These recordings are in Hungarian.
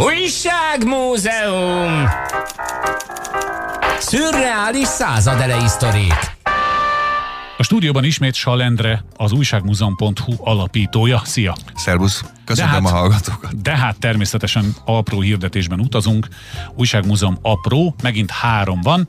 Újságmúzeum! Szürreális századelei sztorik. A stúdióban ismét Salendre, az újságmúzeum.hu alapítója. Szia! Szervusz! Köszönöm hát, a hallgatókat! De hát természetesen apró hirdetésben utazunk. Újságmúzeum apró, megint három van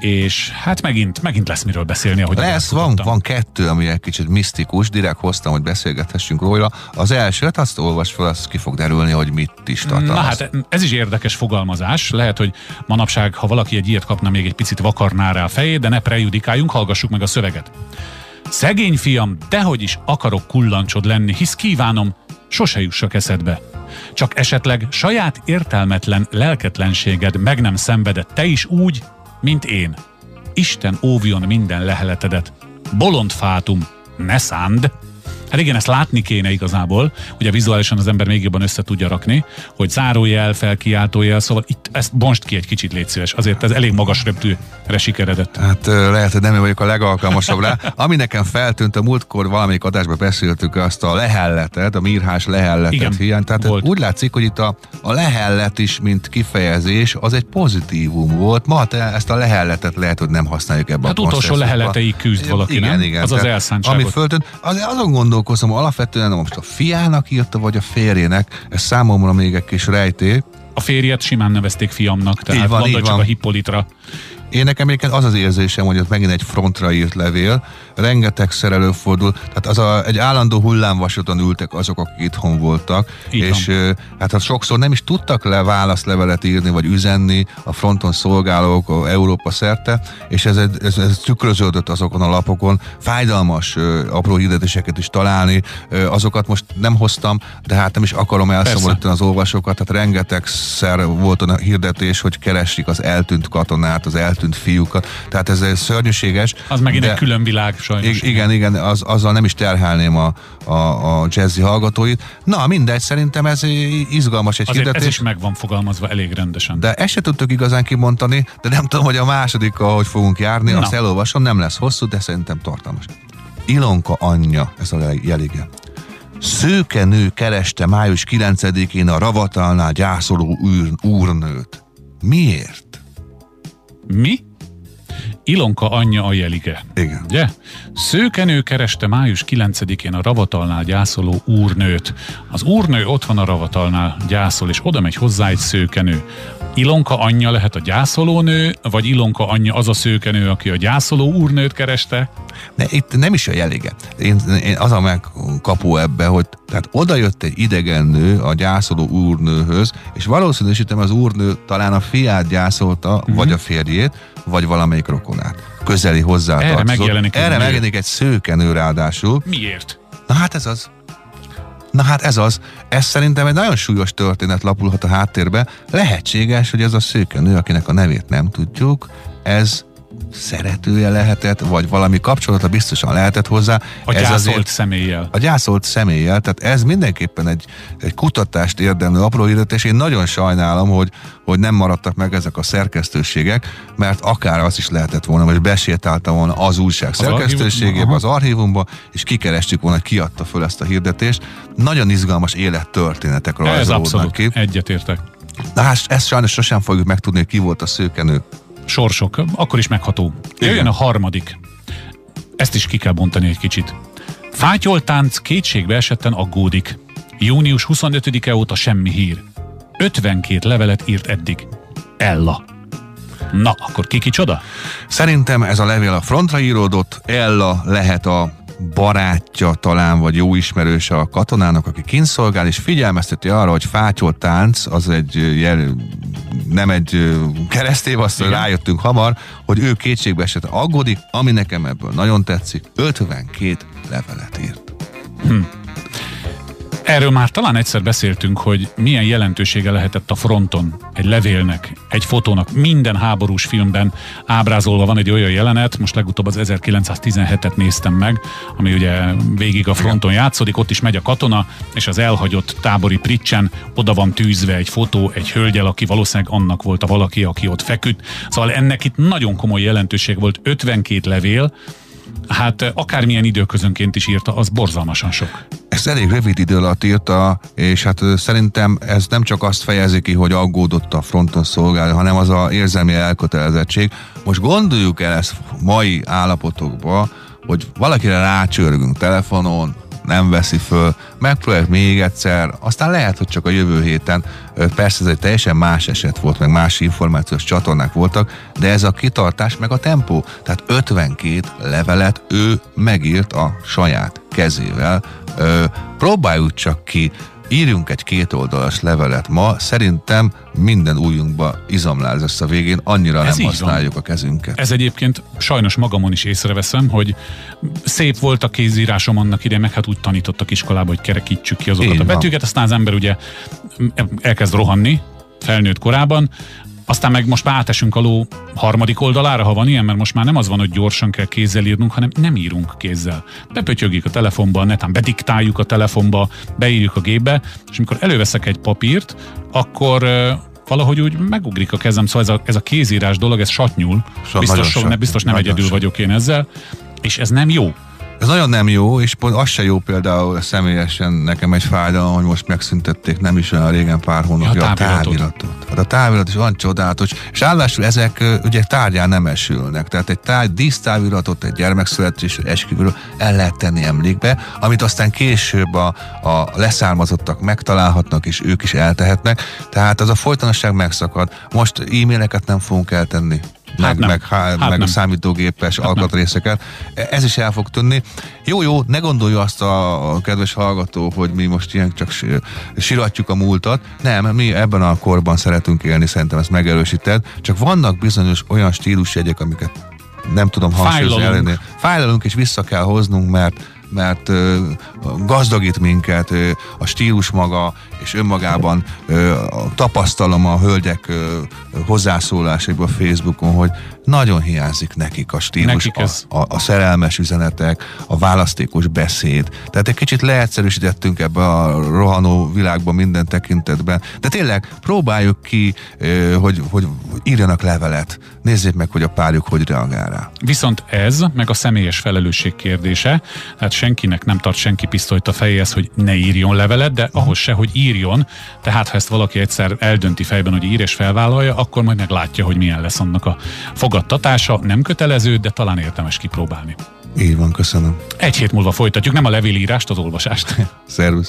és hát megint, megint lesz miről beszélni, ahogy Lesz, van, van kettő, ami egy kicsit misztikus, direkt hoztam, hogy beszélgethessünk róla. Az első, hát azt olvas fel, azt ki fog derülni, hogy mit is tartalmaz. Na hát ez is érdekes fogalmazás. Lehet, hogy manapság, ha valaki egy ilyet kapna, még egy picit vakarná rá a fejét, de ne prejudikáljunk, hallgassuk meg a szöveget. Szegény fiam, dehogy is akarok kullancsod lenni, hisz kívánom, sose jussak eszedbe. Csak esetleg saját értelmetlen lelketlenséged meg nem szenvedett te is úgy, mint én. Isten óvjon minden leheletedet. Bolond fátum, ne szánd! Hát igen, ezt látni kéne igazából, ugye vizuálisan az ember még jobban össze tudja rakni, hogy zárójel, felkiáltójel, szóval itt ezt bonst ki egy kicsit légy szíves, azért ez elég magas röptűre sikeredett. Hát lehet, hogy nem én vagyok a legalkalmasabb rá. Ami nekem feltűnt, a múltkor valamelyik adásban beszéltük azt a lehelletet, a mírhás lehelletet igen, hiány. Tehát volt. úgy látszik, hogy itt a, a lehellet is, mint kifejezés, az egy pozitívum volt. Ma te ezt a lehelletet lehet, hogy nem használjuk ebben hát a utolsó lehelleteig küzd valaki, igen, nem? Igen, az az elszántságot. Ami föltűnt, az, azon gondolkozom, alapvetően most a fiának írta, vagy a férjének, ez számomra még egy kis rejtély. A férjet simán nevezték fiamnak, tehát van, csak van. a Hippolitra. Én nekem egyébként az az érzésem, hogy ott megint egy frontra írt levél, rengeteg előfordul, tehát az a, egy állandó hullámvasúton ültek azok, akik itthon voltak, Így és van. hát az sokszor nem is tudtak le válaszlevelet írni, vagy üzenni a fronton szolgálók a Európa szerte, és ez, ez, ez tükröződött azokon a lapokon, fájdalmas apró hirdetéseket is találni, azokat most nem hoztam, de hát nem is akarom elszomorítani az olvasókat, tehát rengetegszer volt a hirdetés, hogy keresik az eltűnt katonát, az eltűnt eltűnt fiúkat. Tehát ez egy szörnyűséges. Az megint egy külön világ sajnos. Igen, igen, az, azzal nem is terhelném a, a, a jazzy hallgatóit. Na, mindegy, szerintem ez izgalmas egy Azért hirdetés. ez is meg van fogalmazva elég rendesen. De ezt se tudtuk igazán kimondani, de nem tudom, hogy a második, ahogy fogunk járni, Na. azt elolvasom, nem lesz hosszú, de szerintem tartalmas. Ilonka anyja, ez a jelige. Szőke nő kereste május 9-én a Ravatalnál gyászoló úr, úrnőt. Miért? Mi? Ilonka anyja a jelige. Igen. Ugye? Szőkenő kereste május 9-én a ravatalnál gyászoló úrnőt. Az úrnő ott van a ravatalnál, gyászol, és oda megy hozzá egy szőkenő. Ilonka anyja lehet a gyászolónő, vagy Ilonka anyja az a szőkenő, aki a gyászoló úrnőt kereste? De itt nem is a jelige. Én, én az a megkapó ebbe, hogy tehát oda jött egy idegen nő a gyászoló úrnőhöz, és valószínűsítem az úrnő talán a fiát gyászolta, uh-huh. vagy a férjét, vagy valamelyik rokonát. Közeli hozzá Erre megjelenik, Erre megjelenik egy szőkenő ráadásul. Miért? Na hát ez az. Na hát ez az. Ez szerintem egy nagyon súlyos történet lapulhat a háttérbe. Lehetséges, hogy ez a szőkenő, akinek a nevét nem tudjuk, ez szeretője lehetett, vagy valami kapcsolata biztosan lehetett hozzá. A ez gyászolt azért, személlyel. A gyászolt személlyel, tehát ez mindenképpen egy, egy kutatást érdemlő apró és én nagyon sajnálom, hogy, hogy nem maradtak meg ezek a szerkesztőségek, mert akár az is lehetett volna, vagy besétálta volna az újság szerkesztőségébe, az archívumba, és kikerestük volna, ki adta föl ezt a hirdetést. Nagyon izgalmas élettörténetek rajzolódnak ki. egyetértek. Na hát ezt sajnos sosem fogjuk megtudni, hogy ki volt a szőkenő sorsok, akkor is megható. Jöjjön a harmadik. Ezt is ki kell bontani egy kicsit. Fátyoltánc kétségbe esetten aggódik. Június 25-e óta semmi hír. 52 levelet írt eddig. Ella. Na, akkor ki kicsoda? Szerintem ez a levél a frontra íródott, Ella lehet a barátja talán, vagy jó ismerőse a katonának, aki kinszolgál, és figyelmezteti arra, hogy fátyol tánc, az egy jel, nem egy keresztév, azt rájöttünk hamar, hogy ő kétségbe esett aggódik, ami nekem ebből nagyon tetszik, 52 levelet írt. Hm. Erről már talán egyszer beszéltünk, hogy milyen jelentősége lehetett a fronton egy levélnek, egy fotónak. Minden háborús filmben ábrázolva van egy olyan jelenet, most legutóbb az 1917-et néztem meg, ami ugye végig a fronton játszódik, ott is megy a katona, és az elhagyott tábori pricsen oda van tűzve egy fotó, egy hölgyel, aki valószínűleg annak volt a valaki, aki ott feküdt. Szóval ennek itt nagyon komoly jelentőség volt, 52 levél, Hát akármilyen időközönként is írta, az borzalmasan sok. Ezt elég rövid idő alatt írta, és hát szerintem ez nem csak azt fejezi ki, hogy aggódott a fronton szolgálni, hanem az a érzelmi elkötelezettség. Most gondoljuk el ezt mai állapotokba, hogy valakire rácsörgünk telefonon, nem veszi föl, megpróbáljuk még egyszer, aztán lehet, hogy csak a jövő héten, persze ez egy teljesen más eset volt, meg más információs csatornák voltak, de ez a kitartás meg a tempó, tehát 52 levelet ő megírt a saját kezével, próbáljuk csak ki írjunk egy kétoldalas levelet ma, szerintem minden újunkba izomláz lesz a végén, annyira Ez nem használjuk van. a kezünket. Ez egyébként sajnos magamon is észreveszem, hogy szép volt a kézírásom annak ide, meg hát úgy tanítottak iskolába, hogy kerekítsük ki azokat Én a betűket, van. aztán az ember ugye elkezd rohanni, felnőtt korában, aztán meg most már átesünk a ló harmadik oldalára, ha van ilyen, mert most már nem az van, hogy gyorsan kell kézzel írnunk, hanem nem írunk kézzel. Bepötyögjük a telefonba, netán bediktáljuk a telefonba, beírjuk a gépbe, és amikor előveszek egy papírt, akkor valahogy úgy megugrik a kezem, szóval ez a, ez a kézírás dolog, ez satnyul. Biztos, so, ne, biztos nem egyedül vagyok én ezzel, és ez nem jó. Ez nagyon nem jó, és pont az se jó például személyesen nekem egy fájdalom, hogy most megszüntették nem is olyan régen pár hónapja ja, a táviratot. Hát a távirat is van csodálatos, és állásul ezek ugye tárgyán nem esülnek. Tehát egy tárgy, dísztáviratot, egy gyermekszületés, esküvőről el lehet tenni emlékbe, amit aztán később a, a leszármazottak megtalálhatnak, és ők is eltehetnek. Tehát az a folytonosság megszakad. Most e-maileket nem fogunk eltenni meg, hát meg, hát meg nem. a számítógépes hát alkatrészeket. Nem. Ez is el fog tűnni. Jó, jó, ne gondolja azt a, a kedves hallgató, hogy mi most ilyen csak siratjuk a múltat. Nem, mi ebben a korban szeretünk élni, szerintem ezt megerősíted. Csak vannak bizonyos olyan stílusjegyek, amiket nem tudom hangsúlyozni elérni. Fájlalunk és vissza kell hoznunk, mert mert gazdagít minket a stílus maga, és önmagában tapasztalom a hölgyek hozzászólásaiból Facebookon, hogy nagyon hiányzik nekik a stílus, nekik ez... a, a, a szerelmes üzenetek, a választékos beszéd. Tehát egy kicsit leegyszerűsítettünk ebbe a rohanó világban minden tekintetben. De tényleg próbáljuk ki, hogy, hogy írjanak levelet. Nézzék meg, hogy a párjuk hogy reagál rá. Viszont ez, meg a személyes felelősség kérdése, tehát senkinek nem tart senki pisztolyt a fejéhez, hogy ne írjon levelet, de ahhoz se, hogy írjon. Tehát ha ezt valaki egyszer eldönti fejben, hogy ír és felvállalja, akkor majd meglátja, hogy milyen lesz annak a fogadtatása. Nem kötelező, de talán érdemes kipróbálni. Így van, köszönöm. Egy hét múlva folytatjuk, nem a levélírást, az olvasást. Szervusz.